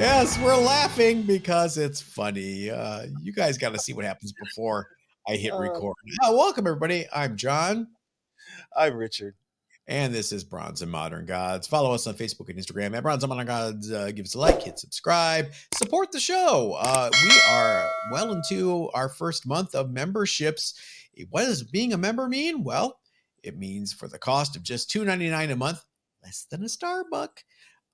Yes, we're laughing because it's funny. Uh, you guys got to see what happens before I hit record. Uh, welcome, everybody. I'm John. I'm Richard. And this is Bronze and Modern Gods. Follow us on Facebook and Instagram at Bronze and Modern Gods. Uh, give us a like, hit subscribe, support the show. Uh, we are well into our first month of memberships. What does being a member mean? Well, it means for the cost of just $2.99 a month, less than a Starbucks,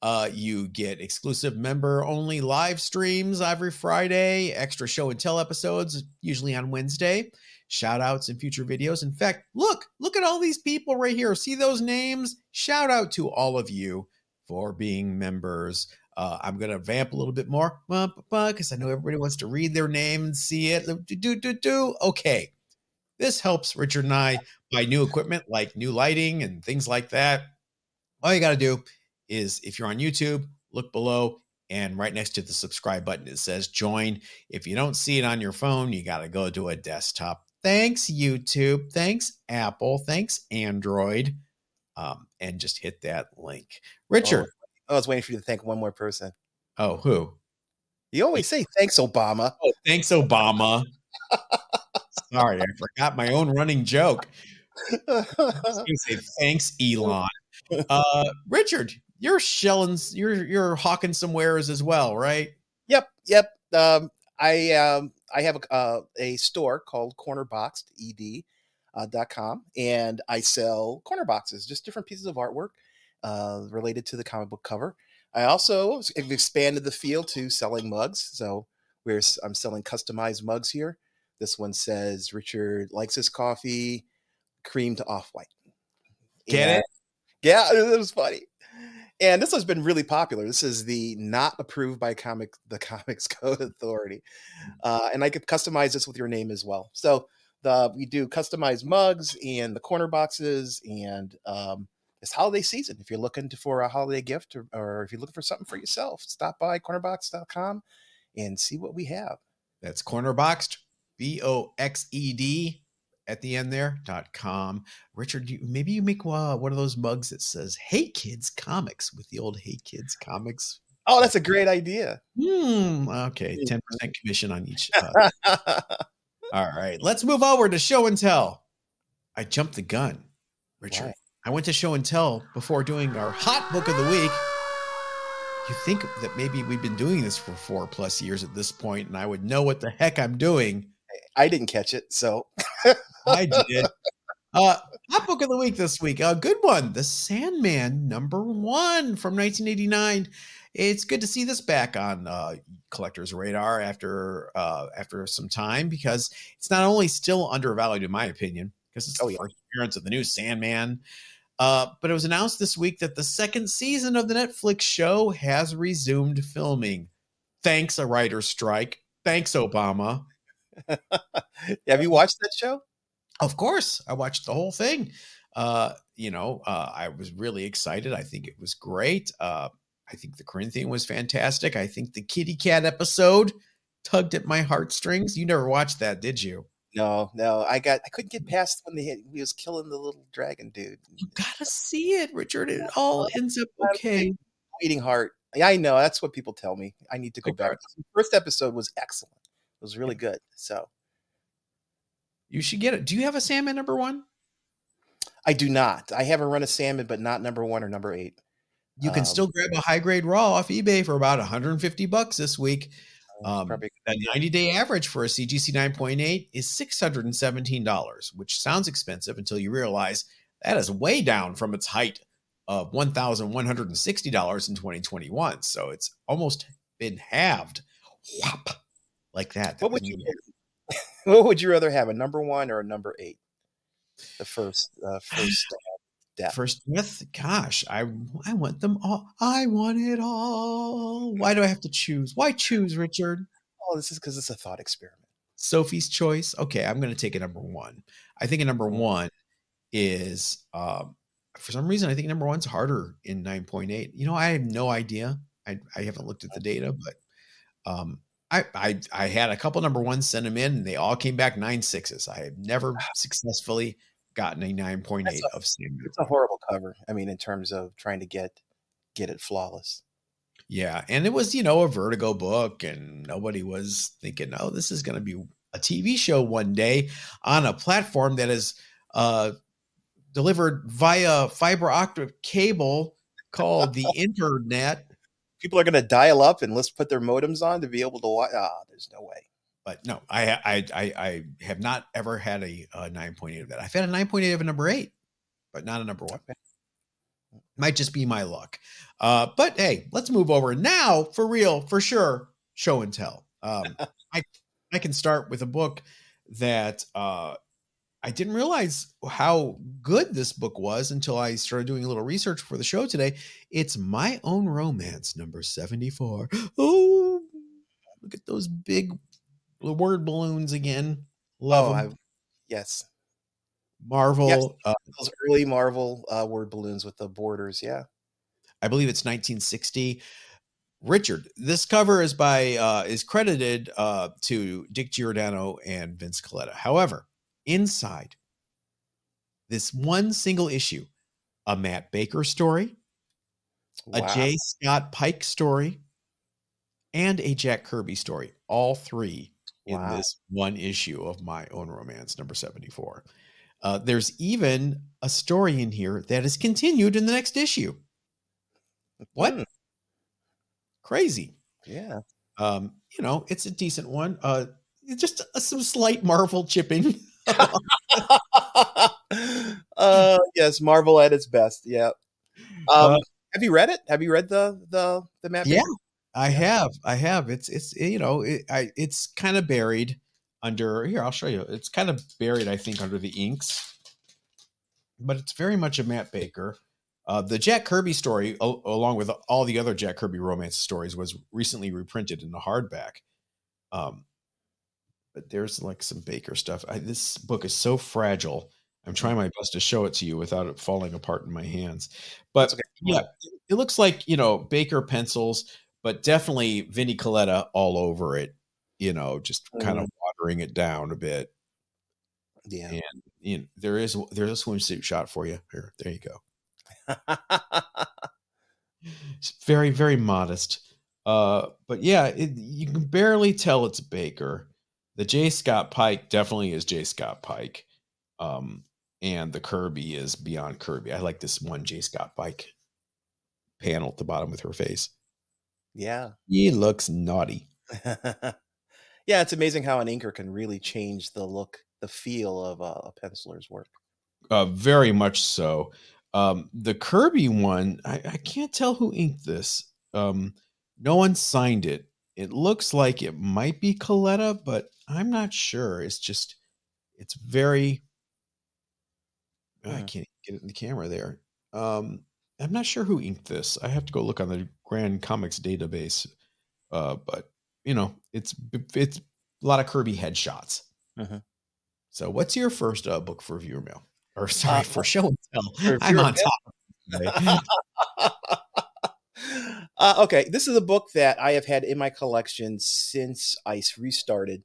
uh, you get exclusive member only live streams every Friday, extra show and tell episodes, usually on Wednesday, shout outs and future videos. In fact, look, look at all these people right here. See those names? Shout out to all of you for being members. Uh, I'm going to vamp a little bit more because I know everybody wants to read their name and see it. Do, do, do. Okay. This helps Richard and I buy new equipment like new lighting and things like that. All you got to do is if you're on YouTube, look below and right next to the subscribe button, it says join. If you don't see it on your phone, you got to go to a desktop. Thanks, YouTube. Thanks, Apple. Thanks, Android. Um, and just hit that link. Richard. Oh, I was waiting for you to thank one more person. Oh, who? You always say thanks, Obama. Oh, thanks, Obama. Sorry, I forgot my own running joke. say thanks, Elon. Uh, Richard, you're shelling, you're you're hawking some wares as well, right? Yep, yep. Um, I um, I have a, uh, a store called Cornerboxed Ed. Uh, dot com and I sell corner boxes, just different pieces of artwork uh, related to the comic book cover. I also have expanded the field to selling mugs. So we're I'm selling customized mugs here. This one says Richard likes his coffee, cream to off white. Get and, it? Yeah, it was funny and this has been really popular. This is the not approved by comic the Comics Code Authority, mm. uh, and I could customize this with your name as well. So the we do customized mugs and the corner boxes, and um, it's holiday season. If you're looking to, for a holiday gift, or, or if you're looking for something for yourself, stop by cornerbox.com and see what we have. That's cornerboxed, B O X E D at the end there dot com. Richard you, maybe you make uh, one of those mugs that says hey kids comics with the old hey kids comics oh that's a great idea. Hmm, okay 10% commission on each uh, all right let's move over to show and tell. I jumped the gun richard. I went to show and tell before doing our hot book of the week. You think that maybe we've been doing this for four plus years at this point and i would know what the heck i'm doing. I didn't catch it, so I did. Uh, hot book of the week this week. A good one. The Sandman number one from 1989. It's good to see this back on uh, collectors' radar after uh, after some time because it's not only still undervalued in my opinion because it's oh, the yeah. first appearance of the new Sandman, uh, but it was announced this week that the second season of the Netflix show has resumed filming. Thanks, a writer's strike. Thanks, Obama. Have you watched that show? Of course, I watched the whole thing. Uh, you know, uh, I was really excited. I think it was great. Uh, I think the Corinthian was fantastic. I think the kitty cat episode tugged at my heartstrings. You never watched that, did you? No, no. I got. I couldn't get past when they he was killing the little dragon dude. You gotta see it, Richard. It all ends up okay. Bleeding heart. Yeah, I know. That's what people tell me. I need to go back. The first episode was excellent. It was really good. So you should get it. Do you have a Sandman number one? I do not. I have a run of Sandman, but not number one or number eight. You can um, still grab a high grade raw off eBay for about 150 bucks this week. Oh, um, that 90 day average for a CGC 9.8 is $617, which sounds expensive until you realize that is way down from its height of $1,160 in 2021. So it's almost been halved. Whop like that. What would you What would you rather have, a number one or a number eight? The first, uh, first death. First death. Gosh, I I want them all. I want it all. Why do I have to choose? Why choose, Richard? Oh, this is because it's a thought experiment. Sophie's choice. Okay, I'm going to take a number one. I think a number mm-hmm. one is um, for some reason I think number one's harder in 9.8. You know, I have no idea. I, I haven't looked at the data, but um, I, I I had a couple number ones send them in, and they all came back nine sixes. I have never successfully gotten a nine point eight of Sandman. It's a horrible cover. I mean, in terms of trying to get get it flawless. Yeah, and it was you know a Vertigo book, and nobody was thinking, oh, this is going to be a TV show one day on a platform that is uh, delivered via fiber optic cable called the internet. People are going to dial up and let's put their modems on to be able to watch. Ah, there's no way. But no, I I I, I have not ever had a, a 9.8 of that. I've had a 9.8 of a number eight, but not a number one. Okay. Might just be my luck. Uh, but hey, let's move over now for real, for sure. Show and tell. Um, I I can start with a book that uh, I didn't realize how good this book was until I started doing a little research for the show today. It's My Own Romance, number 74. Oh, look at those big word balloons again. Love oh, them. I, yes. Marvel. Yes, uh, those early Marvel uh, word balloons with the borders. Yeah. I believe it's 1960. Richard, this cover is by uh, is credited uh, to Dick Giordano and Vince Colletta. However, inside this one single issue, a Matt Baker story, wow. a J. Scott Pike story, and a Jack Kirby story. All three in wow. this one issue of my own romance, number 74. Uh, there's even a story in here that is continued in the next issue. What? Mm. Crazy. Yeah. Um, you know, it's a decent one. Uh, just a, some slight Marvel chipping. uh, yes, Marvel at its best. Yeah. Um, uh, have you read it? Have you read the the the map? Yeah, I have. I have. It's it's you know it, I it's kind of buried under here. I'll show you. It's kind of buried, I think, under the inks, but it's very much a Matt Baker. Uh, the Jack Kirby story, o- along with all the other Jack Kirby romance stories, was recently reprinted in the hardback. Um, but there's like some Baker stuff. I, this book is so fragile. I'm trying my best to show it to you without it falling apart in my hands. But okay. yeah, it looks like you know Baker pencils, but definitely Vinnie Colletta all over it. You know, just mm. kind of watering it down a bit. Yeah, and you know, there is there's a swimsuit shot for you. Here, there you go it's very, very modest. Uh, but yeah, it, you can barely tell it's Baker. The J. Scott Pike definitely is J. Scott Pike. Um, and the Kirby is beyond Kirby. I like this one J. Scott Pike panel at the bottom with her face. Yeah. He looks naughty. yeah, it's amazing how an inker can really change the look, the feel of a penciler's work. Uh, very much so. Um, the Kirby one, I, I, can't tell who inked this. Um, no one signed it. It looks like it might be Colletta, but I'm not sure. It's just, it's very. Yeah. I can't get it in the camera there. Um, I'm not sure who inked this. I have to go look on the Grand Comics database. Uh, but you know, it's it's a lot of Kirby headshots. Uh-huh. So, what's your first uh, book for viewer mail? or sorry uh, for show and tell. I'm on top. uh, okay, this is a book that I have had in my collection since I restarted.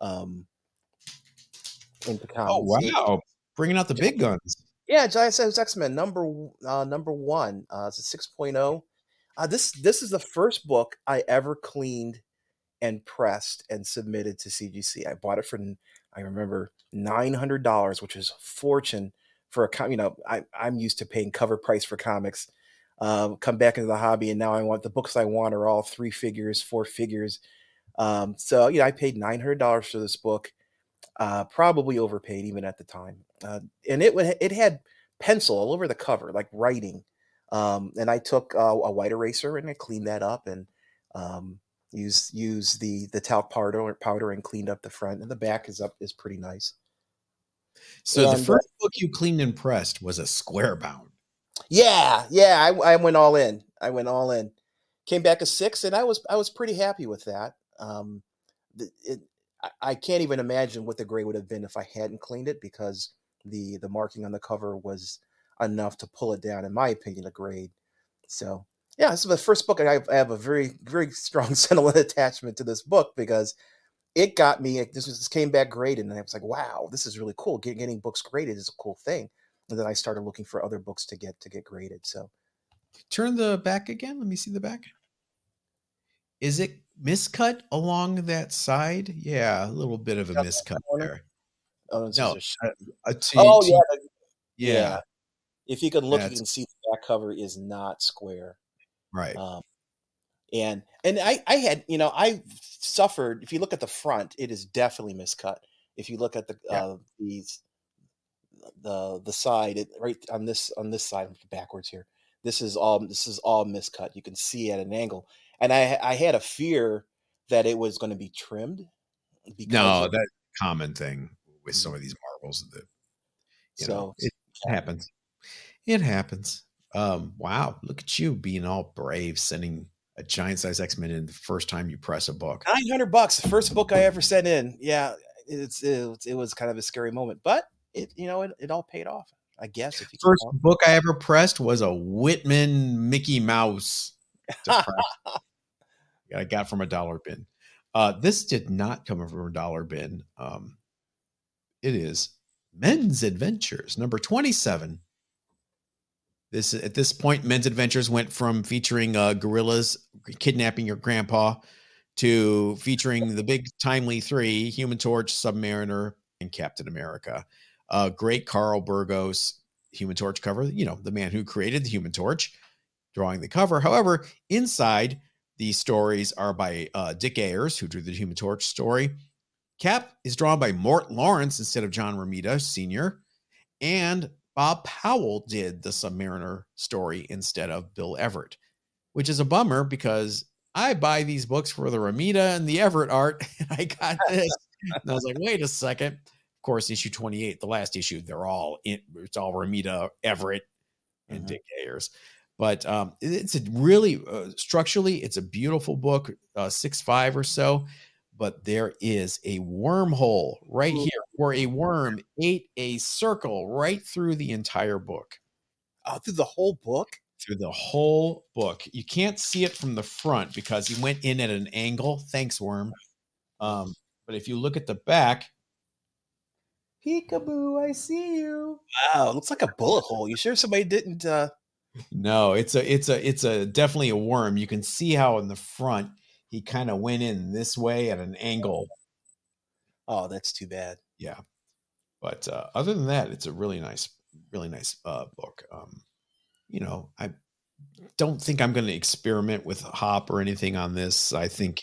Um, into comics. Oh wow! Bringing out the big guns. Yeah, Giant Size X Men number uh, number one. Uh, it's a six oh. Uh, this this is the first book I ever cleaned and pressed and submitted to CGC. I bought it for I remember nine hundred dollars, which is a fortune for a you know I I'm used to paying cover price for comics. Um, come back into the hobby, and now I want the books I want are all three figures, four figures. Um, so you know, I paid nine hundred dollars for this book, uh, probably overpaid even at the time. Uh, and it it had pencil all over the cover, like writing. Um, and I took uh, a white eraser and I cleaned that up and um, use use the the talc powder powder and cleaned up the front and the back is up is pretty nice. So and, the first uh, book you cleaned and pressed was a square bound. Yeah, yeah, I, I went all in. I went all in. Came back a six, and I was I was pretty happy with that. Um, it, I can't even imagine what the grade would have been if I hadn't cleaned it because the the marking on the cover was enough to pull it down, in my opinion, a grade. So yeah, this is the first book I have, I have a very very strong sentimental attachment to this book because it got me. This was this came back graded, and I was like, wow, this is really cool. Getting, getting books graded is a cool thing. And then I started looking for other books to get to get graded. So turn the back again. Let me see the back. is it miscut along that side? Yeah, a little bit of a Up miscut there. Oh, No, just a sh- Uh, oh yeah, yeah, yeah. If you can look, you can see the back cover is not square. right. Um, and and I I had you know I suffered. If you look at the front, it is definitely miscut. If you look at the Yeah. uh, these the the side it, right on this on this side backwards here, this is all this is all miscut. You can see at an angle, and I I had a fear that it was going to be trimmed. Because no, that common thing with some of these Marvels that you know, so it happens. It happens. Um, wow, look at you being all brave, sending a giant size X Men in the first time you press a book. nine hundred bucks, the first book I ever sent in. Yeah, it's it, it was kind of a scary moment, but it you know it, it all paid off. I guess if you First book I ever pressed was a Whitman Mickey Mouse. I got from a dollar bin. Uh, this did not come from a dollar bin. Um, it is Men's Adventures number twenty-seven. This at this point, Men's Adventures went from featuring uh, gorillas kidnapping your grandpa to featuring the big timely three: Human Torch, Submariner, and Captain America. Uh, great Carl Burgos Human Torch cover. You know, the man who created the Human Torch, drawing the cover. However, inside these stories are by uh, Dick Ayers, who drew the Human Torch story. Cap is drawn by Mort Lawrence instead of John Romita Sr. And Bob Powell did the Submariner story instead of Bill Everett, which is a bummer because I buy these books for the Romita and the Everett art. And I got this. and I was like, wait a second. Of course, issue 28, the last issue, they're all in, it's all Romita, Everett, and Mhm. Dick Ayers. But um, it- it's a really uh, structurally, it's a beautiful book, uh, six five or so. But there is a wormhole right here where a worm ate a circle right through the entire book, oh, through the whole book. through the whole book. You can't see it from the front because he went in at an angle. Thanks, worm. Um, but if you look at the back, peekaboo, I see you. Wow, it looks like a bullet hole. You sure somebody didn't? uh No, it's a it's a it's a definitely a worm. You can see how in the front he kind of went in this way at an angle. Oh, that's too bad. Yeah. But uh, other than that, it's a really nice, really nice uh, book. Um, you know, I don't think I'm going to experiment with hop or anything on this. I think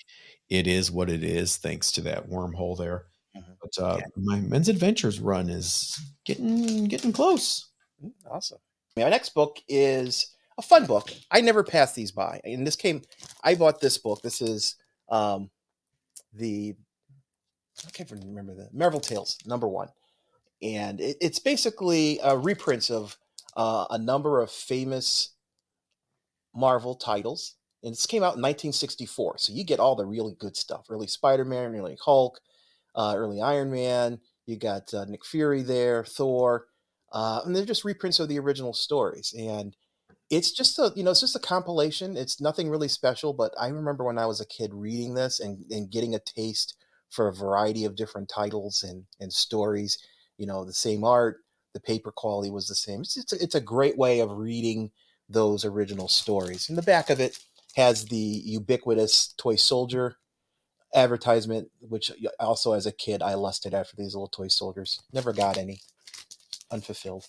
it is what it is, thanks to that wormhole there. Mhm. But uh, Yeah. my men's adventures run is getting getting close. Mm, Awesome. My next book is a fun book. I never passed these by. And this came, I bought this book. This is um, the, I can't even remember the Marvel Tales number one. And it, it's basically a reprints of uh, a number of famous Marvel titles. And this came out in 1964. So you get all the really good stuff early Spider Man, early Hulk, uh, early Iron Man. You got uh, Nick Fury there, Thor uh, and they're just reprints of the original stories and it's just a you know it's just a compilation it's nothing really special but i remember when i was a kid reading this and, and getting a taste for a variety of different titles and and stories you know the same art the paper quality was the same it's, it's, a, it's a great way of reading those original stories and the back of it has the ubiquitous toy soldier advertisement which also as a kid i lusted after these little toy soldiers never got any unfulfilled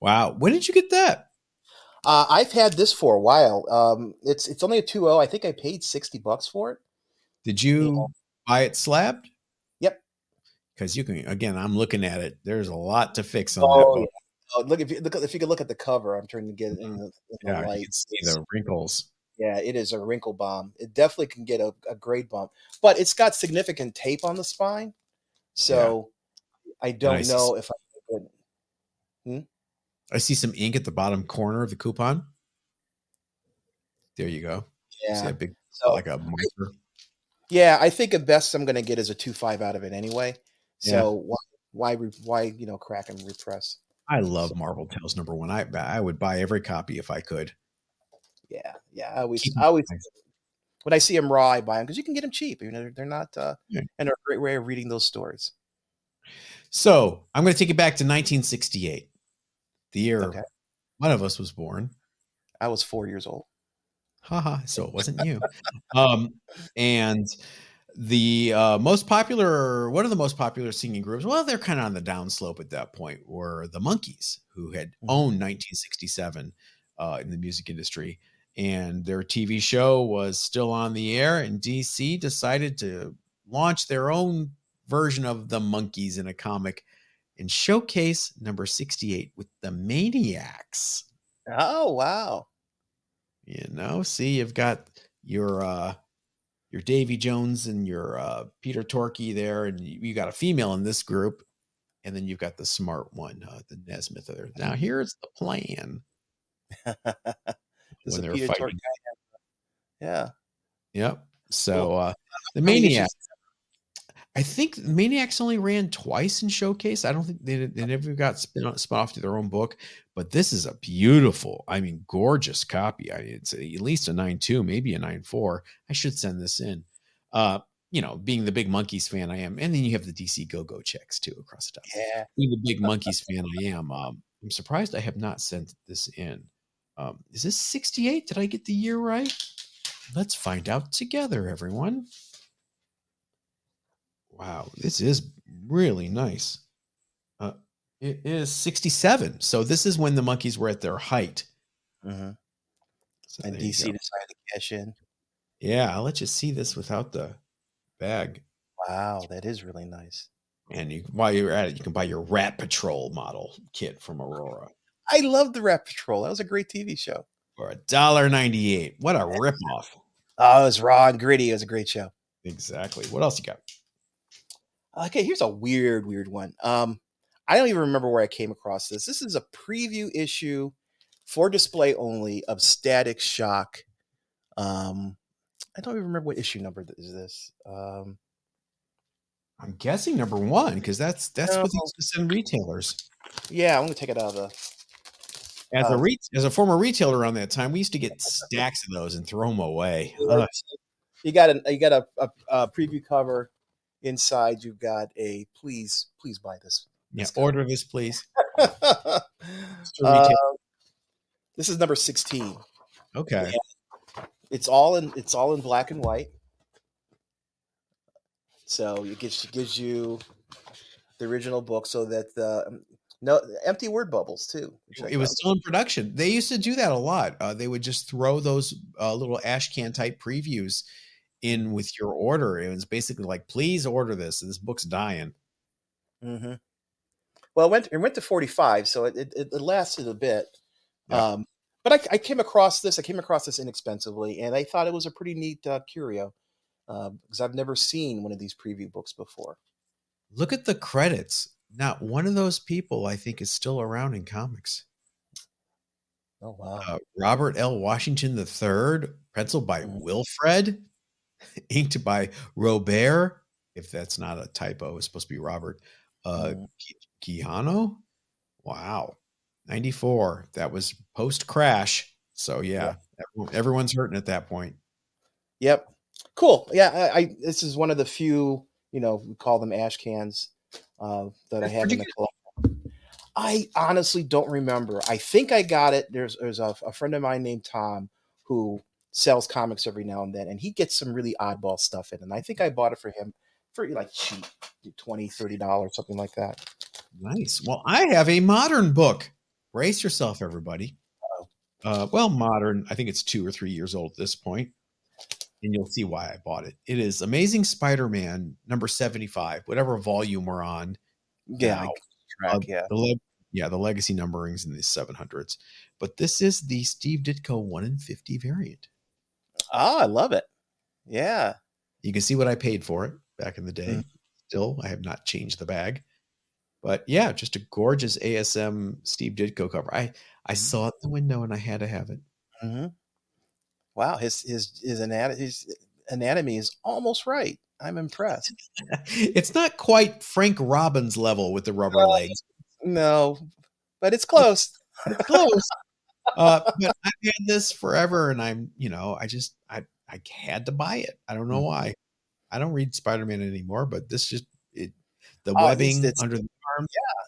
Wow, when did you get that? Uh, I've had this for a while. Um, it's it's only a 2.0. I think I paid 60 bucks for it. Did you buy it slabbed? Yep. Because you can again, I'm looking at it. There's a lot to fix on that Oh, book. Oh, look if you look if you could look at the cover. I'm trying to get in the, in the Yeah, you light. can see the wrinkles. Yeah, it is a wrinkle bomb. It definitely can get a, a grade bump, but it's got significant tape on the spine. So I don't Nice. know if I could. Hmm? I see some ink at the bottom corner of the coupon. There you go. See Yeah. big So like a marker. yeah, I think the best I'm going to get is a two five out of it anyway. Yeah. So why why why you know crack and repress? I love Marvel Tales number one. I I would buy every copy if I could. Yeah, yeah. I always, I always, when I see them raw, I buy them because you can get them cheap. You know, they're, they're not, uh, Yeah. and they're a great way of reading those stories. So I'm going to take it back to 1968, the year Okay. one of us was born. I was four years old. Haha. so it wasn't you. um, and the uh, most popular, one of the most popular singing groups, well, they're kind of on the downslope at that point, were the Monkees, who had Mhm. owned 1967 uh, in the music industry. And their TV show was still on the air, and DC decided to launch their own version of the Monkees in a comic and showcase number 68 with the Maniaks. Oh wow. You know, see, you've got your uh your Davy Jones and your uh Peter Tork there, and you, you got a female in this group, and then you've got the smart one, uh, the Nesmith there. Now here's the plan Does when the they're fighting. Yeah. Yep. So Cool. uh the Maniac, I think the Maniaks only ran twice in Showcase. I don't think they, they never got spin, spun off to their own book, but this is a beautiful, I mean, gorgeous copy. I mean, it's at least a nine two, maybe a nine four. I should send this in. Uh, you know, being the big Monkees fan I am, and then you have the DC Go Go checks too across the top. Yeah. Being the big Monkees fan I am, um, I'm surprised I have not sent this in. Um, is this 68? Did I get the year right? Let's find out together, everyone. Wow, this is really nice. Uh, it is 67. So this is when the Monkees were at their height. hmm So And DC decided to cash in. Yeah, I'll let you see this without the bag. Wow, that is really nice. And you, while you're at it, you can buy your Rat Patrol model kit from Aurora I love the Rat Patrol. That was a great TV show. for a dollar ninety-eight. What a ripoff! Oh, it was raw and gritty. It was a great show. Exactly. What else you got? Okay, here's a weird, weird one. Um, I don't even remember where I came across this. This is a preview issue for display only of Static Shock. Um, I don't even remember what issue number is this. Um, I'm guessing number one because that's that's what they No. used to send retailers. yeah, I'm gonna take it out of the. As a Uh, re- as a former retailer around that time, we used to get stacks of those and throw them away. You got a you got a, a, a preview cover. Inside, you've got a please, please buy this. yeah, This cover. order this, please. Uh, this is number sixteen. Okay. It's all in it's all in black and white. So it gives gives you the original book so that the no empty word bubbles too. It was still in production. They used to do that a lot. Uh, they would just throw those uh, little ash can type previews in with your order. It was basically like, please order this. This book's dying. Mhm. Well, it went it went to forty five, so it, it it lasted a bit. Yeah. Um, but I, I came across this. I came across this inexpensively, and I thought it was a pretty neat uh, curio because I've never seen one of these preview books before. Look at the credits. Not one of those people, I think, is still around in comics. Oh wow! Uh, Robert L. Washington III, penciled by Mhm. Wilfred, inked by Robert. If that's not a typo, it's supposed to be Robert. Uh, Quijano. Wow, ninety four. That was post crash. So yeah, everyone- everyone's hurting at that point. Yep. Cool. Yeah, I, I this is one of the few, you know, we call them ash cans uh, that I Where'd have in the collection. I honestly don't remember. I think I got it. There's there's a, a friend of mine named Tom who sells comics every now and then, and he gets some really oddball stuff in. And I think I bought it for him for like cheap, 20 dollars, something like that. Nice. Well, I have a modern book. Brace yourself, everybody. Uh, well, modern. I think it's two or three years old at this point, and you'll see why I bought it. It is Amazing Spider-Man number seventy-five, whatever volume we're on. Yeah, now. Track, Uh, yeah. The le- yeah, the legacy numberings in the seven hundreds, but this is the Steve Ditko one in fifty variant. Oh, I love it. Yeah. You can see what I paid for it back in the day. Mhm. Still, I have not changed the bag. But yeah, just a gorgeous ASM Steve Ditko cover. I I Mhm. saw it in the window and I had to have it. hmm Wow, his his his anatomy his anatomy is almost right. I'm impressed. it's not quite Frank Robbins level with the rubber legs. No, but it's close. It's close. uh, but I've had this forever, and I'm, you know, I just I I had to buy it. I don't know Mhm. why. I don't read Spider Man anymore, but this just it the Oh, it's- webbing it's- under the arm Yeah.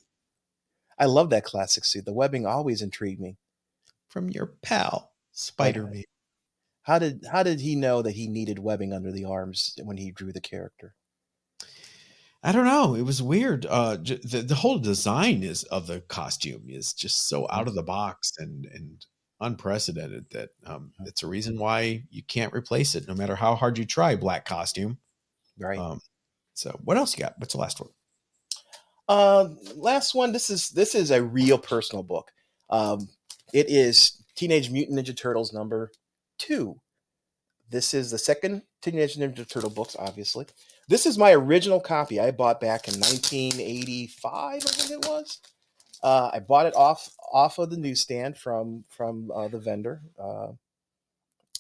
I love that classic suit. The webbing always intrigued me. from your pal Spider Man. How did how did he know that he needed webbing under the arms when he drew the character? I don't know. It was weird. Uh, the the whole design is of the costume is just so out of the box and and unprecedented that um, it's a reason why you can't replace it, no matter how hard you try. Black costume, right? Um, so, what else you got? What's the last one? Uh, last one. This is this is a real personal book. Um, it is Teenage Mutant Ninja Turtles number two. This is the second Teenage Ninja Turtle books, obviously. This is my original copy I bought back in 1985, I think it was. Uh, I bought it off off of the newsstand from from uh, the vendor. Uh,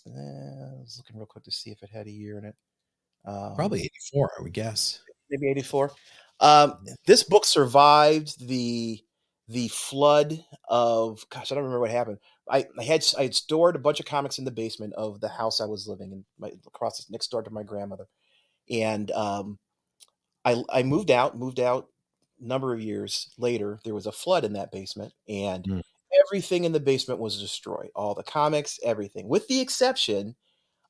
eh, I was looking real quick to see if it had a year in it. Um, Probably 84, I would guess. Maybe 84. Um, this book survived the the flood of gosh, I don't remember what happened. I, I had I had stored a bunch of comics in the basement of the house I was living in, my, across next door to my grandmother, and um, I I moved out. Moved out a number of years later. There was a flood in that basement, and mm. everything in the basement was destroyed. All the comics, everything, with the exception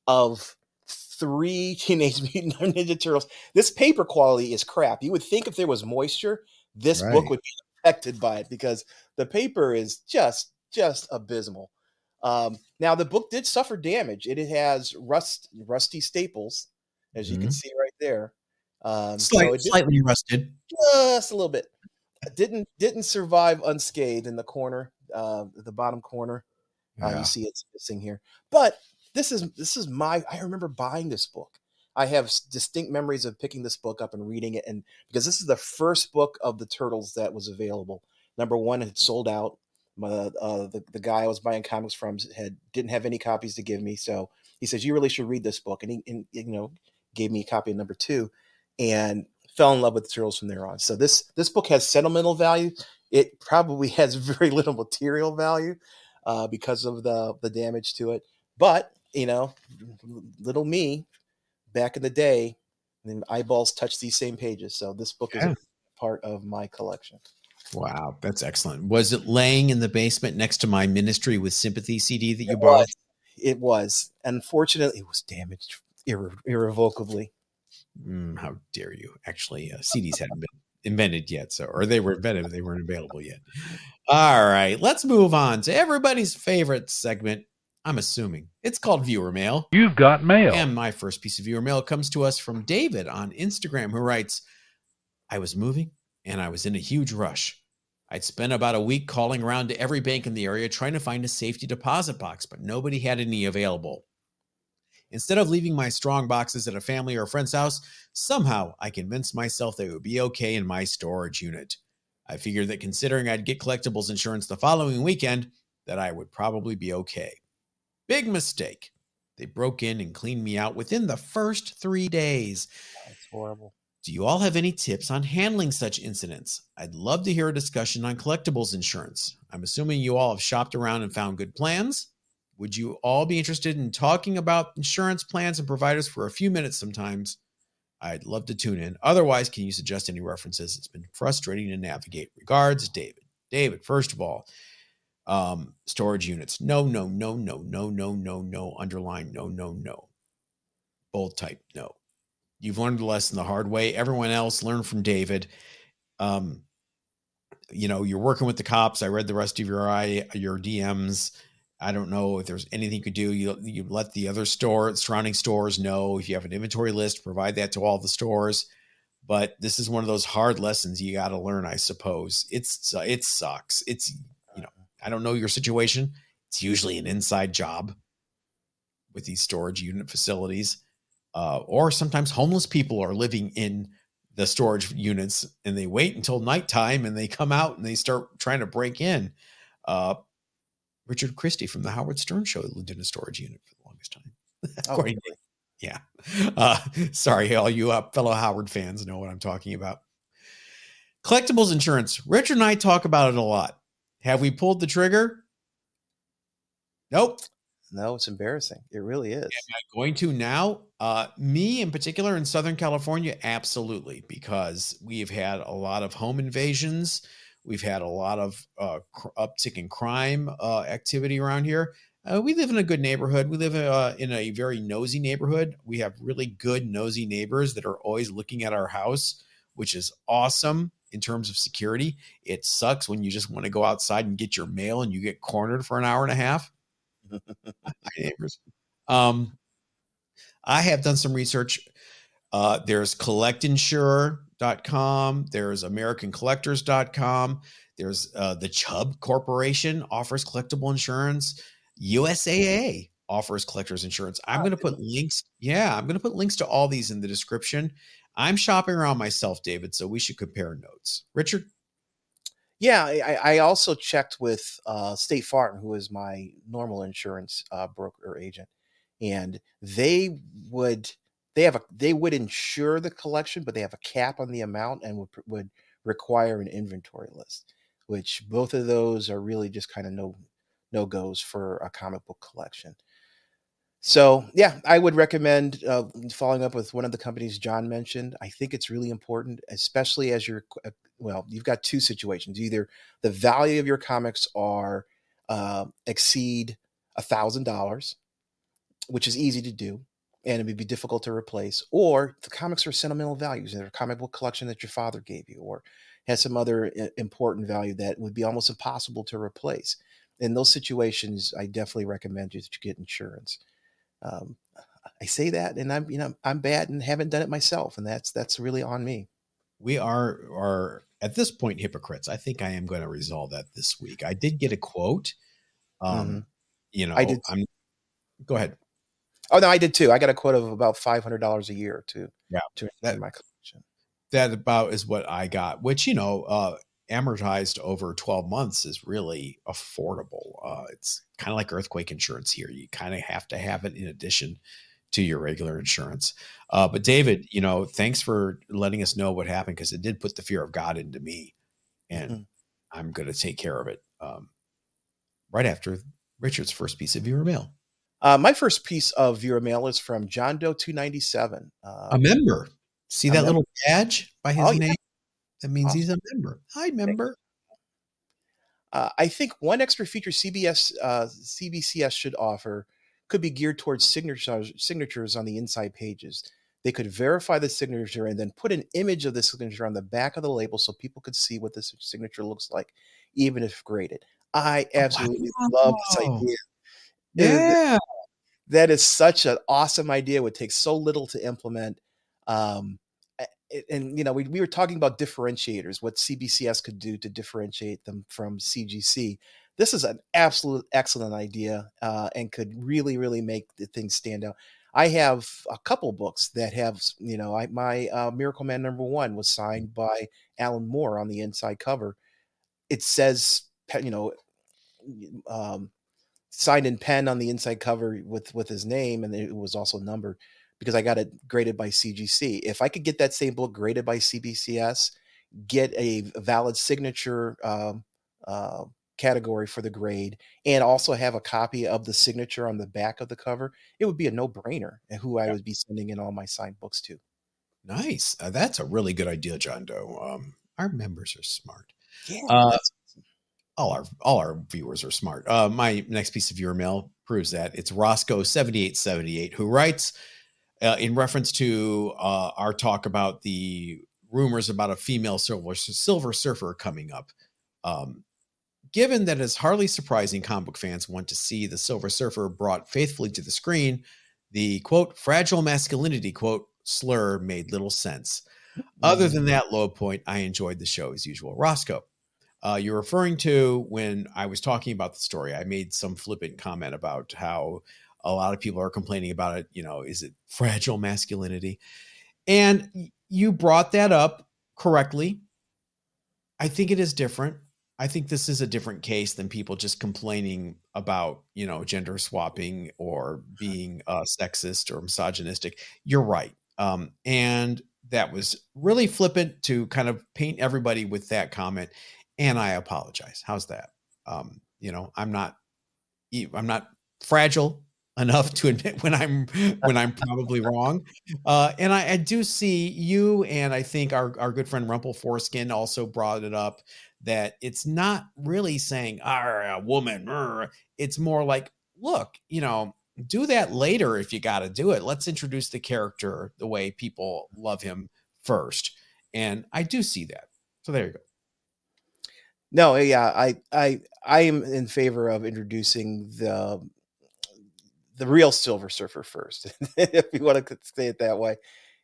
of three Teenage Mutant Ninja Turtles. This paper quality is crap. You would think if there was moisture, this right. book would be affected by it because the paper is just just abysmal. Um, now the book did suffer damage. It, has rust, rusty staples, as you mm-hmm. can see right there. Um, Slight, so slightly rusted, just a little bit. Didn't didn't survive unscathed in the corner, uh, the bottom corner. Uh, you see it's missing here, but this is this is my. I remember buying this book. I have distinct memories of picking this book up and reading it, and because this is the first book of the Turtles that was available. Number one, it sold out. My, uh, the, the guy I was buying comics from had didn't have any copies to give me, so he says you really should read this book, and he and, you know gave me a copy of number two, and fell in love with the turtles from there on. So this this book has sentimental value. It probably has very little material value uh, because of the the damage to it, but you know, little me back in the day, and eyeballs touch these same pages. So this book yeah. is part of my collection. Wow, that's excellent. Was it laying in the basement next to my Ministry with Sympathy CD that you it bought? Was. It was. Unfortunately, it was damaged irre- irrevocably. Mm, how dare you? Actually, uh, CDs hadn't been invented yet, so or they were invented, they weren't available yet. All right, let's move on to everybody's favorite segment. I'm assuming it's called viewer mail. You've got mail. And my first piece of viewer mail comes to us from David on Instagram, who writes, "I was moving and I was in a huge rush. I'd spent about a week calling around to every bank in the area trying to find a safety deposit box, but nobody had any available. Instead of leaving my strong boxes at a family or friend's house, somehow I convinced myself they would be okay in my storage unit. I figured that considering I'd get collectibles insurance the following weekend, that I would probably be okay. Big mistake. They broke in and cleaned me out within the first three days. That's horrible. Do you all have any tips on handling such incidents? I'd love to hear a discussion on collectibles insurance. I'm assuming you all have shopped around and found good plans. Would you all be interested in talking about insurance plans and providers for a few minutes sometimes? I'd love to tune in. Otherwise, can you suggest any references? It's been frustrating to navigate. Regards, David. David, first of all, um, storage units. No, no, no, no, no, no, no, no. Underline, no, no, no. Bold type, no. You've learned the lesson the hard way. Everyone else learned from David. Um, you know, you're working with the cops. I read the rest of your your DMs. I don't know if there's anything you could do. You you let the other store surrounding stores know if you have an inventory list, provide that to all the stores. But this is one of those hard lessons you got to learn, I suppose. It's it sucks. It's you know I don't know your situation. It's usually an inside job with these storage unit facilities uh, or sometimes homeless people are living in the storage units and they wait until nighttime and they come out and they start trying to break in. Uh, Richard Christy from the Howard Stern show lived in a storage unit for the longest time. oh, really? yeah. Uh, sorry, all you uh, fellow Howard fans know what I'm talking about. Collectibles insurance. Richard and I talk about it a lot. Have we pulled the trigger? Nope. No, it's embarrassing. It really is. Am I going to now? Uh, me in particular in Southern California, absolutely, because we've had a lot of home invasions. We've had a lot of uh, cr- uptick in crime uh, activity around here. Uh, we live in a good neighborhood. We live uh, in a very nosy neighborhood. We have really good nosy neighbors that are always looking at our house, which is awesome in terms of security. It sucks when you just want to go outside and get your mail and you get cornered for an hour and a half. Neighbors. Um, I have done some research. Uh, there's collectinsure.com. There's americancollectors.com. There's uh, the Chubb Corporation offers collectible insurance. USAA offers collectors insurance. I'm going to put links. Yeah, I'm going to put links to all these in the description. I'm shopping around myself, David, so we should compare notes. Richard? Yeah, I, I also checked with uh, State Farm, who is my normal insurance uh, broker agent, and they would they have a they would insure the collection, but they have a cap on the amount and would would require an inventory list, which both of those are really just kind of no no goes for a comic book collection. So yeah, I would recommend uh, following up with one of the companies John mentioned. I think it's really important, especially as you're uh, well, you've got two situations. Either the value of your comics are uh, exceed a thousand dollars, which is easy to do, and it would be difficult to replace, or the comics are sentimental values. They're a comic book collection that your father gave you, or has some other uh, important value that would be almost impossible to replace. In those situations, I definitely recommend that you get insurance um, I say that, and I'm you know I'm bad and haven't done it myself, and that's that's really on me. We are are at this point hypocrites. I think I am going to resolve that this week. I did get a quote. Um, mm-hmm. You know, I did. I'm, go ahead. Oh no, I did too. I got a quote of about five hundred dollars a year to yeah to that, my collection. That about is what I got, which you know, uh, amortized over 12 months is really affordable. Uh, it's kind of like earthquake insurance here. You kind of have to have it in addition to your regular insurance. Uh, but David, you know, thanks for letting us know what happened because it did put the fear of God into me, and mm-hmm. I'm going to take care of it um, right after Richard's first piece of viewer mail. Uh, my first piece of viewer mail is from John Doe 297. Uh, a member. See that member. little badge by his oh, name? Yeah. That means awesome. he's a member. Hi, member. Uh, I think one extra feature CBS uh, CBCS should offer could be geared towards signatures signatures on the inside pages. They could verify the signature and then put an image of the signature on the back of the label so people could see what this signature looks like, even if graded. I oh, absolutely wow. love this idea. Yeah. that is such an awesome idea. It would take so little to implement. Um, and you know we, we were talking about differentiators what cbcs could do to differentiate them from cgc this is an absolute excellent idea uh, and could really really make the things stand out. I have a couple books that have you know I, my uh, miracle man number one was signed by alan moore on the inside cover. It says you know um, signed in pen on the inside cover with with his name and it was also numbered because I got it graded by CGC. If I could get that same book graded by CBCS, get a valid signature um, uh, category for the grade, and also have a copy of the signature on the back of the cover, it would be a no brainer and who I would be sending in all my signed books to. Nice. Uh, that's a really good idea, John Doe. Um, our members are smart. Yeah. Uh, all our all our viewers are smart. Uh, my next piece of viewer mail proves that it's Roscoe seventy eight seventy eight who writes uh, in reference to uh, our talk about the rumors about a female silver, silver surfer coming up. Um, given that it's hardly surprising comic book fans want to see the silver surfer brought faithfully to the screen, the quote, fragile masculinity quote slur made little sense. Other than mm. that low point, I enjoyed the show as usual. Roscoe, uh, you're referring to when I was talking about the story, I made some flippant comment about how a lot of people are complaining about it. You know, is it fragile masculinity? And you brought that up correctly. I think it is different. I think this is a different case than people just complaining about, you know, gender swapping or being uh, sexist or misogynistic. You're right. Um, and that was really flippant to kind of paint everybody with that comment. And I apologize. How's that? Um, you know, I'm not, I'm not fragile enough to admit when I'm when I'm probably wrong. Uh, and I, I, do see you and I think our, our good friend Rumple Foreskin also brought it up that it's not really saying "are a woman." It's more like look, you know, do that later if you got to do it. Let's introduce the character the way people love him first. And I do see that. So there you go. No, yeah, I I I am in favor of introducing the the real Silver Surfer first, if you want to say it that way,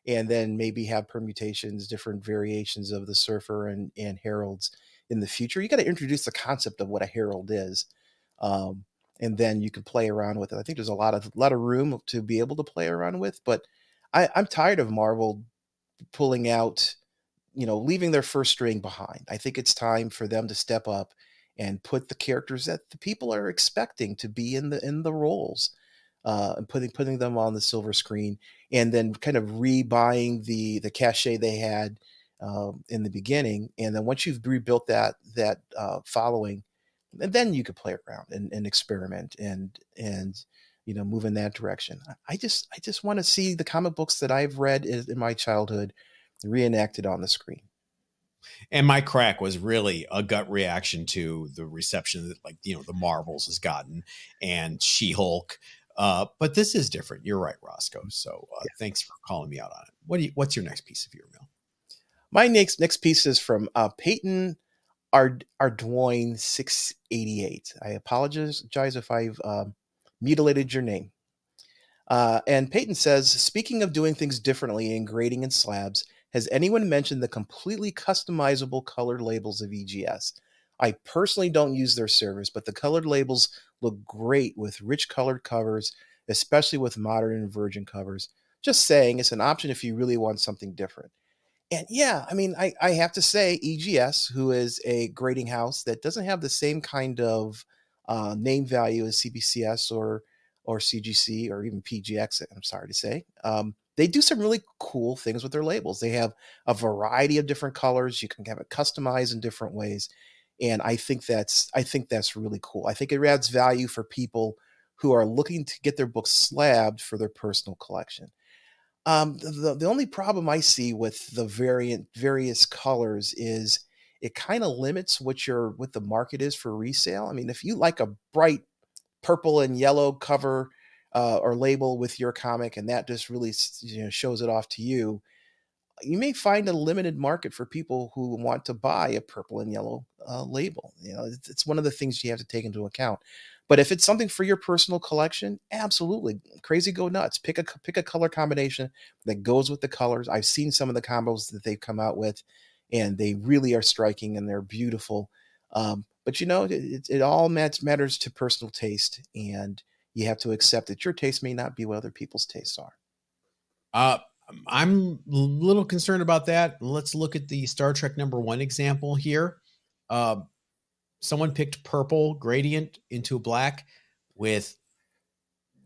and then maybe have permutations, different variations of the Surfer and and heralds in the future. You got to introduce the concept of what a herald is, um, and then you can play around with it. I think there's a lot of lot of room to be able to play around with, but I, I'm tired of Marvel pulling out you know, leaving their first string behind. I think it's time for them to step up and put the characters that the people are expecting to be in the in the roles, uh, and putting putting them on the silver screen, and then kind of rebuying the the cachet they had um, in the beginning, and then once you've rebuilt that that uh, following, then you could play around and, and experiment and and you know move in that direction. I just I just want to see the comic books that I've read in my childhood reenacted on the screen. And my crack was really a gut reaction to the reception that, like, you know, the Marvels has gotten and She Hulk. Uh, but this is different. You're right, Roscoe. So uh, yeah. thanks for calling me out on it. What do you, what's your next piece of your mail? My next next piece is from uh, Peyton Ard- Ardoin six eighty eight. I apologize if I've um, mutilated your name. Uh, and Peyton says, speaking of doing things differently in grading and slabs, has anyone mentioned the completely customizable colored labels of EGS? I personally don't use their service, but the colored labels look great with rich colored covers, especially with modern and virgin covers. Just saying, it's an option if you really want something different. And yeah, I mean, I, I have to say, EGS, who is a grading house that doesn't have the same kind of uh, name value as CBCS or or CGC or even PGX, I'm sorry to say, um, they do some really cool things with their labels. They have a variety of different colors. You can have it customized in different ways. And I think that's I think that's really cool. I think it adds value for people who are looking to get their books slabbed for their personal collection. Um, the, the only problem I see with the variant various colors is it kind of limits what your what the market is for resale. I mean, if you like a bright purple and yellow cover uh, or label with your comic, and that just really you know, shows it off to you. You may find a limited market for people who want to buy a purple and yellow uh, label. You know, it's, it's one of the things you have to take into account. But if it's something for your personal collection, absolutely, crazy go nuts. Pick a pick a color combination that goes with the colors. I've seen some of the combos that they've come out with, and they really are striking and they're beautiful. Um, but you know, it, it all matters to personal taste, and you have to accept that your taste may not be what other people's tastes are. Uh, I'm a little concerned about that. Let's look at the Star Trek number one example here. Uh, someone picked purple gradient into black with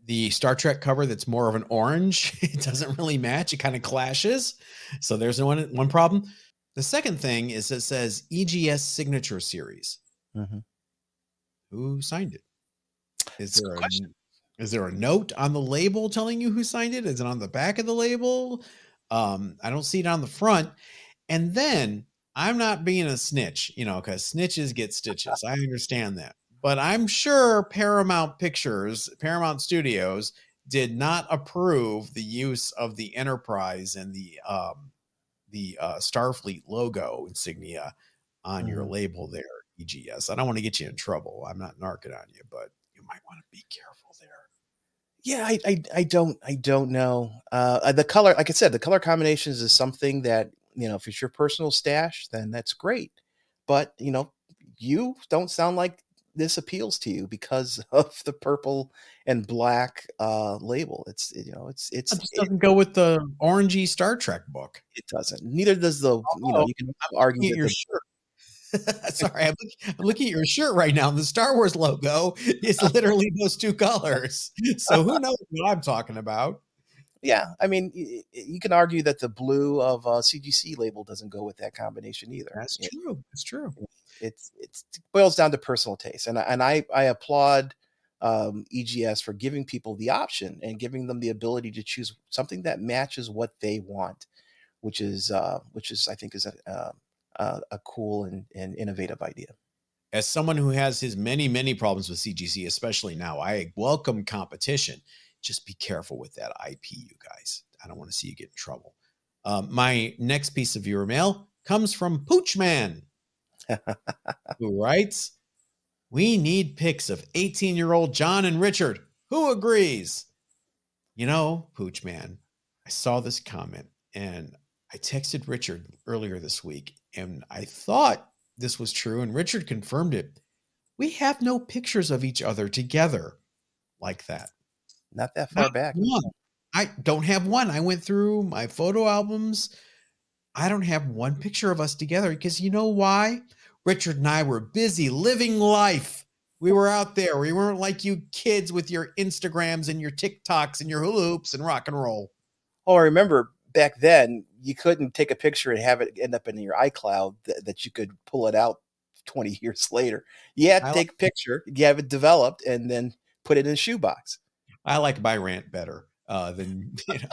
the Star Trek cover that's more of an orange. it doesn't really match. It kind of clashes. So there's one one problem. The second thing is it says EGS signature series. Mm-hmm. Who signed it? Is there a, a is there a note on the label telling you who signed it? Is it on the back of the label? Um, I don't see it on the front. And then I'm not being a snitch, you know, because snitches get stitches. I understand that. But I'm sure Paramount Pictures, Paramount Studios, did not approve the use of the Enterprise and the um, the uh, Starfleet logo insignia on mm-hmm. your label there, EGS. I don't want to get you in trouble. I'm not narking on you, but you might want to be careful. Yeah, I, I, I don't I don't know. Uh, the color, like I said, the color combinations is something that you know if it's your personal stash, then that's great. But you know, you don't sound like this appeals to you because of the purple and black uh, label. It's you know, it's it's it doesn't it, go with the orangey Star Trek book. It doesn't. Neither does the oh, you know you can argue your shirt. Sorry, I'm, look, I'm, looking at your shirt right now. The Star Wars logo is literally those two colors. So who knows what I'm talking about? Yeah, I mean, you can argue that the blue of a CGC label doesn't go with that combination either. That's true. It's true. It's, it's it boils down to personal taste, and and I I applaud um, EGS for giving people the option and giving them the ability to choose something that matches what they want, which is uh, which is I think is a, uh, uh, a cool and, and innovative idea. as someone who has his many, many problems with CGC, especially now, I welcome competition. Just be careful with that IP, you guys. I don't want to see you get in trouble. Um, my next piece of viewer mail comes from Poochman, who writes, We need pics of 18 year old John and Richard. Who agrees? You know, Poochman, I saw this comment and I texted Richard earlier this week and I thought this was true, and Richard confirmed it. We have no pictures of each other together like that. Not that far Not back. One. I don't have one. I went through my photo albums. I don't have one picture of us together because you know why? Richard and I were busy living life. We were out there. We weren't like you kids with your Instagrams and your TikToks and your hula hoops and rock and roll. Oh, I remember back then you couldn't take a picture and have it end up in your iCloud that, that you could pull it out 20 years later. You had to I take like- a picture, you have it developed, and then put it in a shoebox. I like my rant better uh, than you know.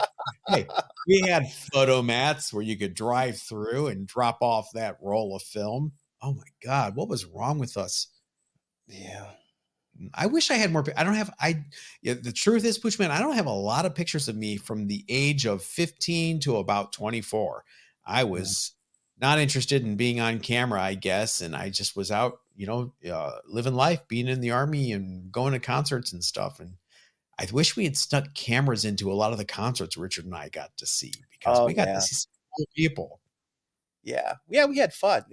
hey, we had photo mats where you could drive through and drop off that roll of film. Oh my God, what was wrong with us? Yeah. I wish I had more. I don't have. I. Yeah, the truth is, Poochman, I don't have a lot of pictures of me from the age of 15 to about 24. I was not interested in being on camera, I guess, and I just was out, you know, uh, living life, being in the army and going to concerts and stuff. And I wish we had stuck cameras into a lot of the concerts Richard and I got to see because oh, we got yeah. to see people. Yeah, yeah, we had fun.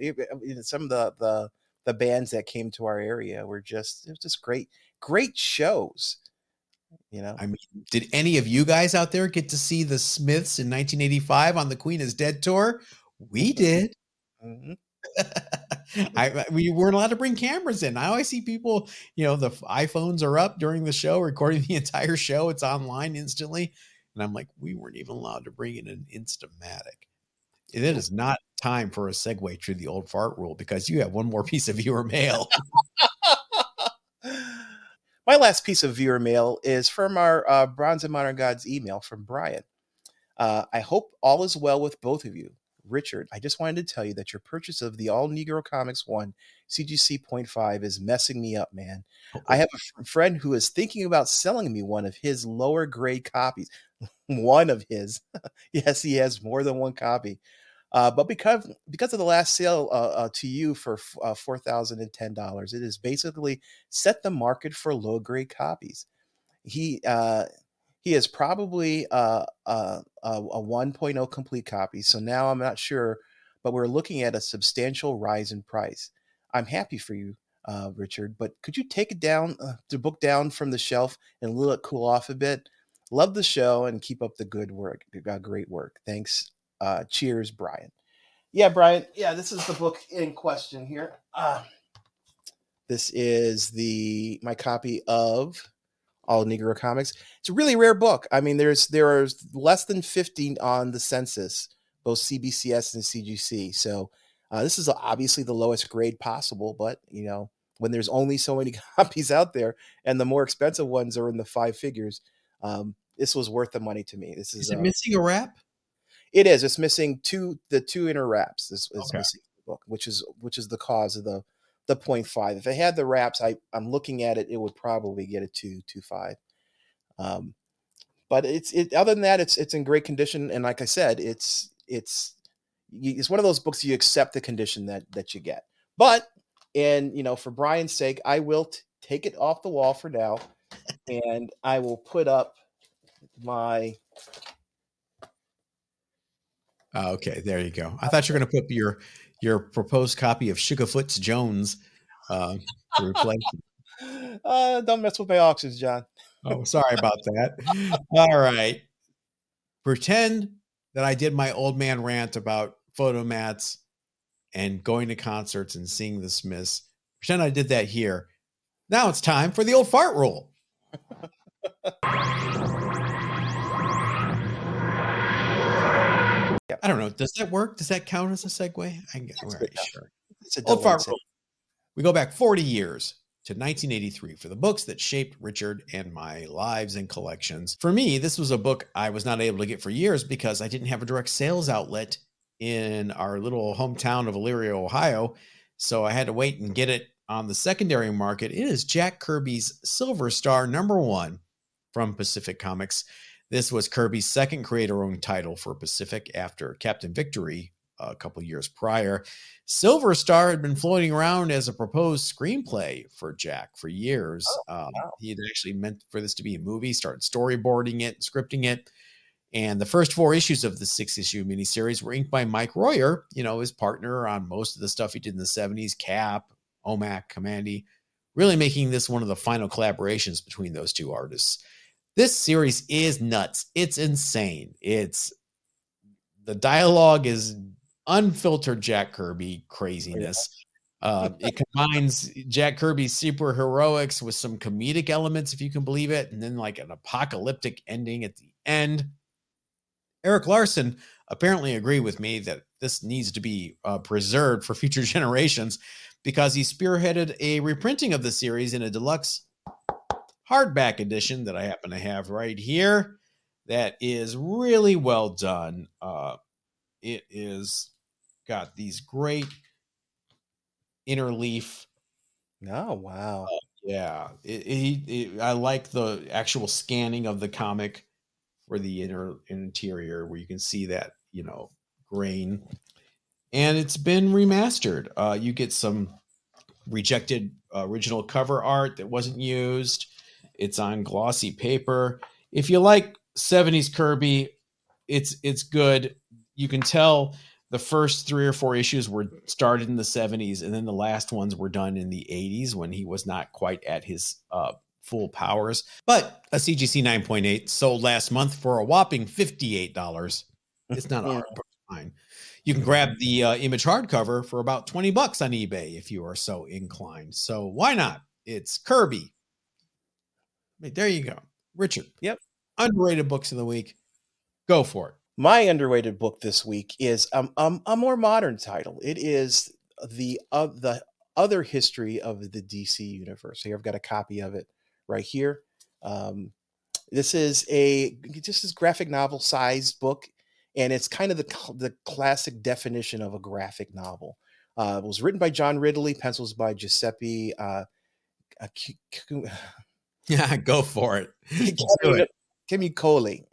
Some of the the the bands that came to our area were just it was just great, great shows. You know, I mean, did any of you guys out there get to see the Smiths in 1985 on the Queen is Dead tour? We did. Mm-hmm. I we weren't allowed to bring cameras in. Now I see people, you know, the iPhones are up during the show, recording the entire show. It's online instantly, and I'm like, we weren't even allowed to bring in an Instamatic. It is not time for a segue to the old fart rule because you have one more piece of viewer mail. My last piece of viewer mail is from our uh, Bronze and Modern Gods email from Brian. Uh, I hope all is well with both of you. Richard, I just wanted to tell you that your purchase of the All Negro Comics 1 CGC Point Five is messing me up, man. Okay. I have a friend who is thinking about selling me one of his lower grade copies. one of his. yes, he has more than one copy. Uh, but because because of the last sale uh, uh, to you for uh, four thousand and ten dollars, it has basically set the market for low grade copies. He uh, he is probably uh, a, a 1.0 complete copy. So now I'm not sure, but we're looking at a substantial rise in price. I'm happy for you, Richard, but could you take it down the book down from the shelf and let it cool off a bit? Love the show and keep up the good work. Great work. Thanks, uh, cheers, Brian. Yeah, Brian. Yeah, this is the book in question here. Uh, this is the my copy of All Negro Comics. It's a really rare book. I mean, there's there are less than 50 on the census, both CBCS and CGC. So uh, this is obviously the lowest grade possible, but you know when there's only so many copies out there, and the more expensive ones are in the five figures, um, this was worth the money to me. This is, is it uh, missing a wrap? It is. It's missing two the two inner wraps. Is, is okay. missing the book, which is which is the cause of the the point five. If it had the wraps, I I'm looking at it, it would probably get a two two five. Um, but it's it. Other than that, it's it's in great condition, and like I said, it's it's it's one of those books you accept the condition that that you get. But and you know, for Brian's sake, I will t- take it off the wall for now, and I will put up my Oh, okay, there you go. I thought you were going to put your your proposed copy of Sugarfoot's Jones uh, to replace. Uh, don't mess with my auctions, John. oh, sorry about that. All right, pretend that I did my old man rant about photo mats and going to concerts and seeing the Smiths. Pretend I did that here. Now it's time for the old fart rule. I don't know. Does that work? Does that count as a segue? I can get right, sure. It's a Old Fart We go back 40 years to 1983 for the books that shaped Richard and my lives and collections. For me, this was a book I was not able to get for years because I didn't have a direct sales outlet in our little hometown of Elyria, Ohio. So I had to wait and get it on the secondary market, it is Jack Kirby's Silver Star number one from Pacific Comics. This was Kirby's second creator owned title for Pacific after Captain Victory a couple years prior. Silver Star had been floating around as a proposed screenplay for Jack for years. Oh, um. He had actually meant for this to be a movie, started storyboarding it, scripting it. And the first four issues of the six issue miniseries were inked by Mike Royer, you know, his partner on most of the stuff he did in the 70s, Cap, OMAC, Kamandi, really making this one of the final collaborations between those two artists. This series is nuts. It's insane. It's the dialogue is unfiltered Jack Kirby craziness. Uh, it combines Jack Kirby's super heroics with some comedic elements, if you can believe it, and then like an apocalyptic ending at the end. Erik Larsen apparently agreed with me that this needs to be uh, preserved for future generations because he spearheaded a reprinting of the series in a deluxe hardback edition that I happen to have right here. That is really well done. Uh, it is got these great interleaf Oh wow. yeah, it, it, it- I like the actual scanning of the comic for the inner interior where you can see that you know grain, and it's been remastered. Uh, you get some rejected uh, original cover art that wasn't used. It's on glossy paper. If you like '70s Kirby, it's it's good. You can tell the first three or four issues were started in the 70s and then the last ones were done in the 80s when he was not quite at his uh, full powers. But a cgc 9.8 sold last month for a whopping $58 it's not a hard you can grab the uh, image hardcover for about 20 bucks on ebay if you are so inclined. So why not? It's kirby Wait, there you go richard Yep. underrated books of the week go for it My underrated book this week is um, um, a more modern title. It is the uh, the other history of the DC universe. Here I've got a copy of it right here. Um, this is a just this graphic novel sized book, and it's kind of the the classic definition of a graphic novel. Uh, it was written by John Ridley, pencils by Giuseppe. Uh, uh, yeah go for it Kimi Coley.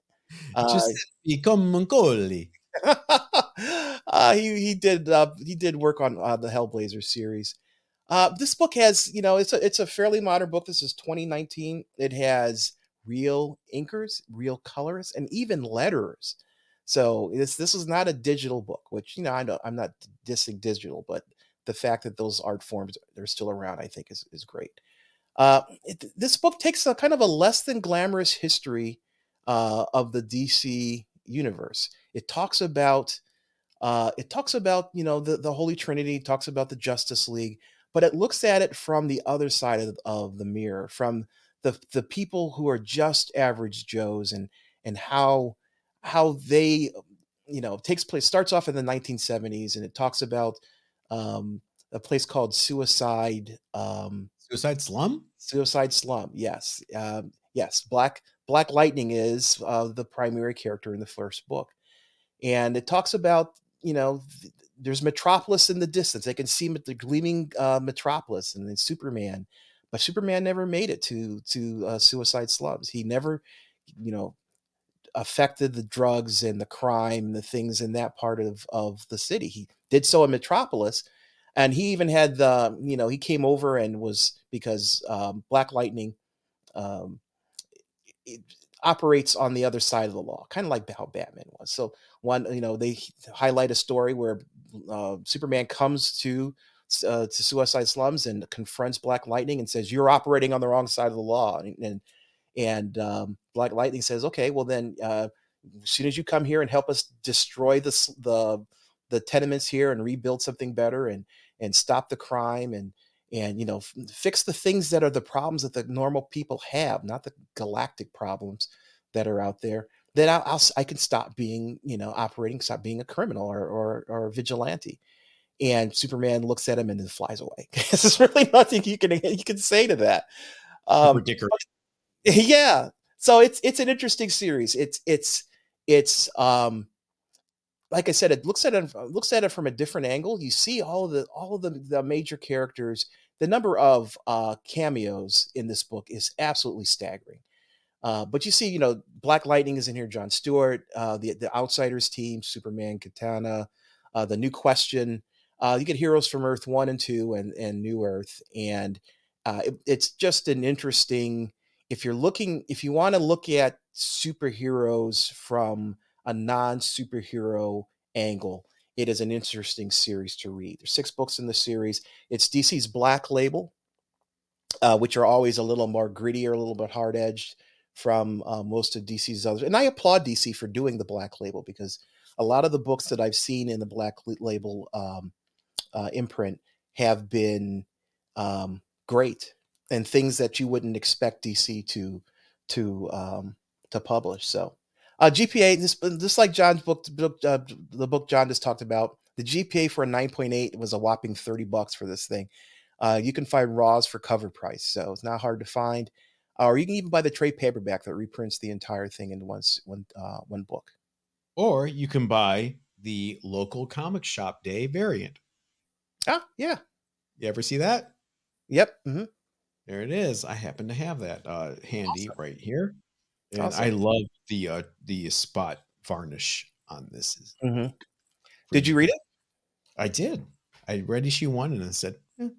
Uh, Just become Moncoli. uh, he he did uh, he did work on uh, the Hellblazer series. Uh, this book has you know it's a it's a fairly modern book. This is 2019. It has real inkers, real colorists, and even letterers. So this this is not a digital book, which you know I know I'm not dissing digital, but the fact that those art forms they're still around, I think, is is great. Uh, it, this book takes a kind of a less than glamorous history uh, of the DC universe. It talks about uh, it talks about you know the the Holy Trinity, talks about the Justice League, but it looks at it from the other side of, of the mirror, from the the people who are just average Joes, and and how how they you know takes place starts off in the 1970s, and it talks about um, a place called Suicide. Um, Suicide Slum? Suicide Slum. Yes, um, yes. Black Black Lightning is uh, the primary character in the first book, and it talks about you know th- there's Metropolis in the distance. They can see the gleaming uh, Metropolis and then Superman, but Superman never made it to to uh, Suicide Slums. He never, you know, affected the drugs and the crime and the things in that part of of the city. He did so in Metropolis, and he even had the you know he came over and was because um, Black Lightning um, it operates on the other side of the law, kind of like how Batman was. So one you know they highlight a story where uh, Superman comes to uh, to Suicide Slums and confronts Black Lightning and says you're operating on the wrong side of the law and and, and um, Black Lightning says okay well then uh, as soon as you come here and help us destroy the the the tenements here and rebuild something better and and stop the crime and and you know f- fix the things that are the problems that the normal people have not the galactic problems that are out there then I'll, I'll I can stop being you know operating stop being a criminal or or, or a vigilante and Superman looks at him and then flies away. There's really nothing you can you can say to that. Um, Ridiculous. yeah so it's it's an interesting series it's it's it's um like i said it looks at it looks at it from a different angle you see all of the all of the, the major characters the number of uh, cameos in this book is absolutely staggering. Uh, but you see, you know, Black Lightning is in here, John Stewart, uh, the the Outsiders team, Superman, Katana, uh, the New Question. Uh, you get heroes from Earth One and Two, and and New Earth, and uh, it, it's just an interesting. If you're looking, if you want to look at superheroes from a non superhero angle, it is an interesting series to read. There's six books in the series. It's DC's Black Label, uh, which are always a little more gritty or a little bit hard edged from uh, most of DC's others. And I applaud DC for doing the Black Label because a lot of the books that I've seen in the Black Label um, uh, imprint have been um, great and things that you wouldn't expect DC to to um, to publish. So uh, GPA, this just like John's book, uh, the book John just talked about, the GPA for a 9.8 was a whopping 30 bucks for this thing. Uh, you can find raws for cover price, so it's not hard to find. Uh, or you can even buy the trade paperback that reprints the entire thing in one one uh, one book. Or you can buy the local comic shop day variant. Ah, yeah. You ever see that? Yep. Mm-hmm. There it is. I happen to have that uh, handy Awesome. right here, and Awesome. I love the uh, the spot varnish on this. Mm-hmm. Did you read it? I did. I read issue one and I said, "Eh,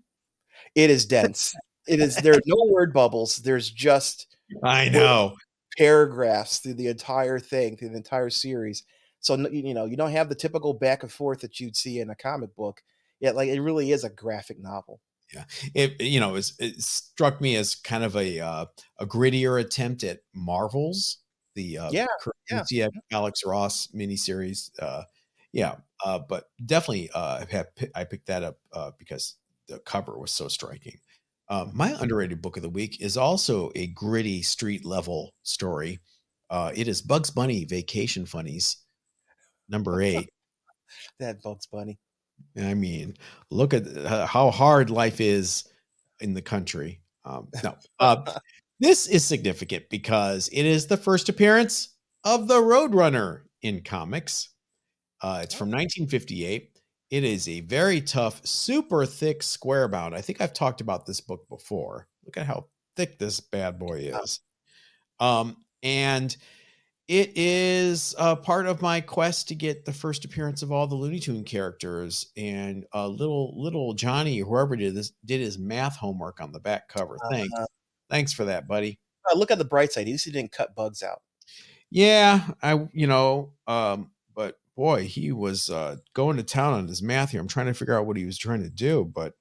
It is dense. it is. There are no word bubbles. There's just I know. paragraphs through the entire thing, through the entire series. So you know, you don't have the typical back and forth that you'd see in a comic book. Yet, like it really is a graphic novel. Yeah, it you know it's, it struck me as kind of a uh, a grittier attempt at Marvels, the uh, Yeah, yeah. Alex Ross miniseries. Uh, yeah, uh, but definitely uh, I have I picked that up uh, because the cover was so striking. Um, my underrated book of the week is also a gritty street level story. Uh, it is Bugs Bunny Vacation Funnies, number eight. That Bugs Bunny. I mean, look at uh, how hard life is in the country. Um, no, uh, this is significant because it is the first appearance of the Roadrunner in comics. Uh, it's from 1958. It is a very tough, super thick square bound. I think I've talked about this book before. Look at how thick this bad boy is. Um, and it is uh, part of my quest to get the first appearance of all the Looney Tune characters. And uh, little little Johnny, or whoever did this, did his math homework on the back cover. Thanks, Uh, thanks for that, buddy. uh, look at the bright side. At least he didn't cut bugs out. Yeah, I you know, um, but boy, he was uh, going to town on his math here. I'm trying to figure out what he was trying to do, but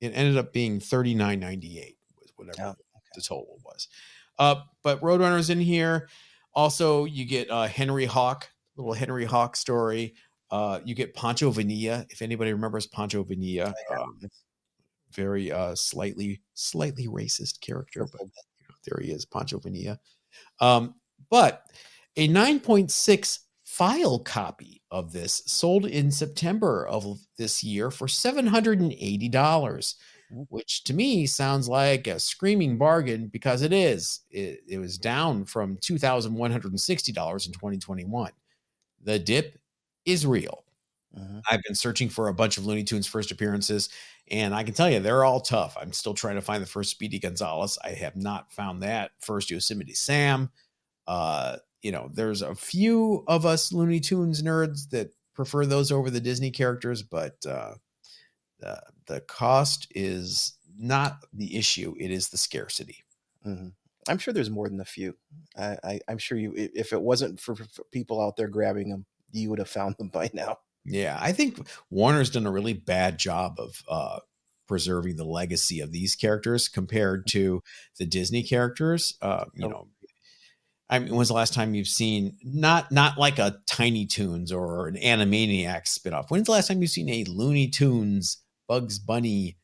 it ended up being 39.98 was whatever Oh, the total was. Uh, but Roadrunner's in here. Also, you get uh, Henry Hawk, little Henry Hawk story. Uh, you get Pancho Vanilla. If anybody remembers Pancho Vanilla, um, very uh, slightly slightly racist character, but you know, there he is, Pancho Vanilla. Um, but a 9.6 file copy of this sold in September of this year for $780, Mm. Which to me sounds like a screaming bargain because it is. It, it was down from $2,160 in 2021. The dip is real. Mhm. I've been searching for a bunch of Looney Tunes first appearances, and I can tell you they're all tough. I'm still trying to find the first Speedy Gonzalez. I have not found that first Yosemite Sam. Uh, you know, there's a few of us Looney Tunes nerds that prefer those over the Disney characters, but uh, the the cost is not the issue. It is the scarcity. Mhm. I'm sure there's more than a few. I, I, I'm sure you. If it wasn't for, for people out there grabbing them, you would have found them by now. Yeah, I think Warner's done a really bad job of uh, preserving the legacy of these characters compared to the Disney characters. Uh, you Oh. know, I mean, when's the last time you've seen not not like a Tiny Toons or an Animaniacs spinoff? When's the last time you've seen a Looney Tunes Bugs Bunny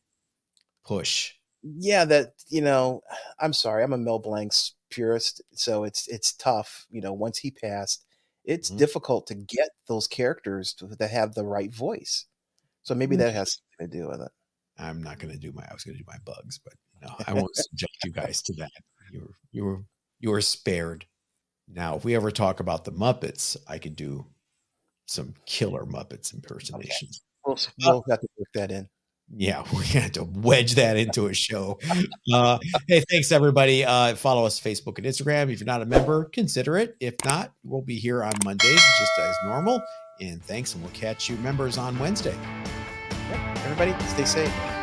push? Yeah, that you know. I'm sorry. I'm a Mel Blanc's purist, so it's it's tough. You know, once he passed, it's Mhm. difficult to get those characters to, that have the right voice. So maybe Mhm. that has something to do with it. I'm not going to do my. I was going to do my bugs, but no, I won't subject you guys to that. You were you were you were spared. Now, if we ever talk about the Muppets, I could do some killer Muppets impersonations. We'll, we'll have to work that in. Yeah, we had to wedge that into a show. Uh, hey, thanks everybody. Uh, follow us Facebook and Instagram. If you're not a member, consider it. If not, we'll be here on Mondays just as normal. And thanks, and we'll catch you members on Wednesday. Yep. Everybody, stay safe.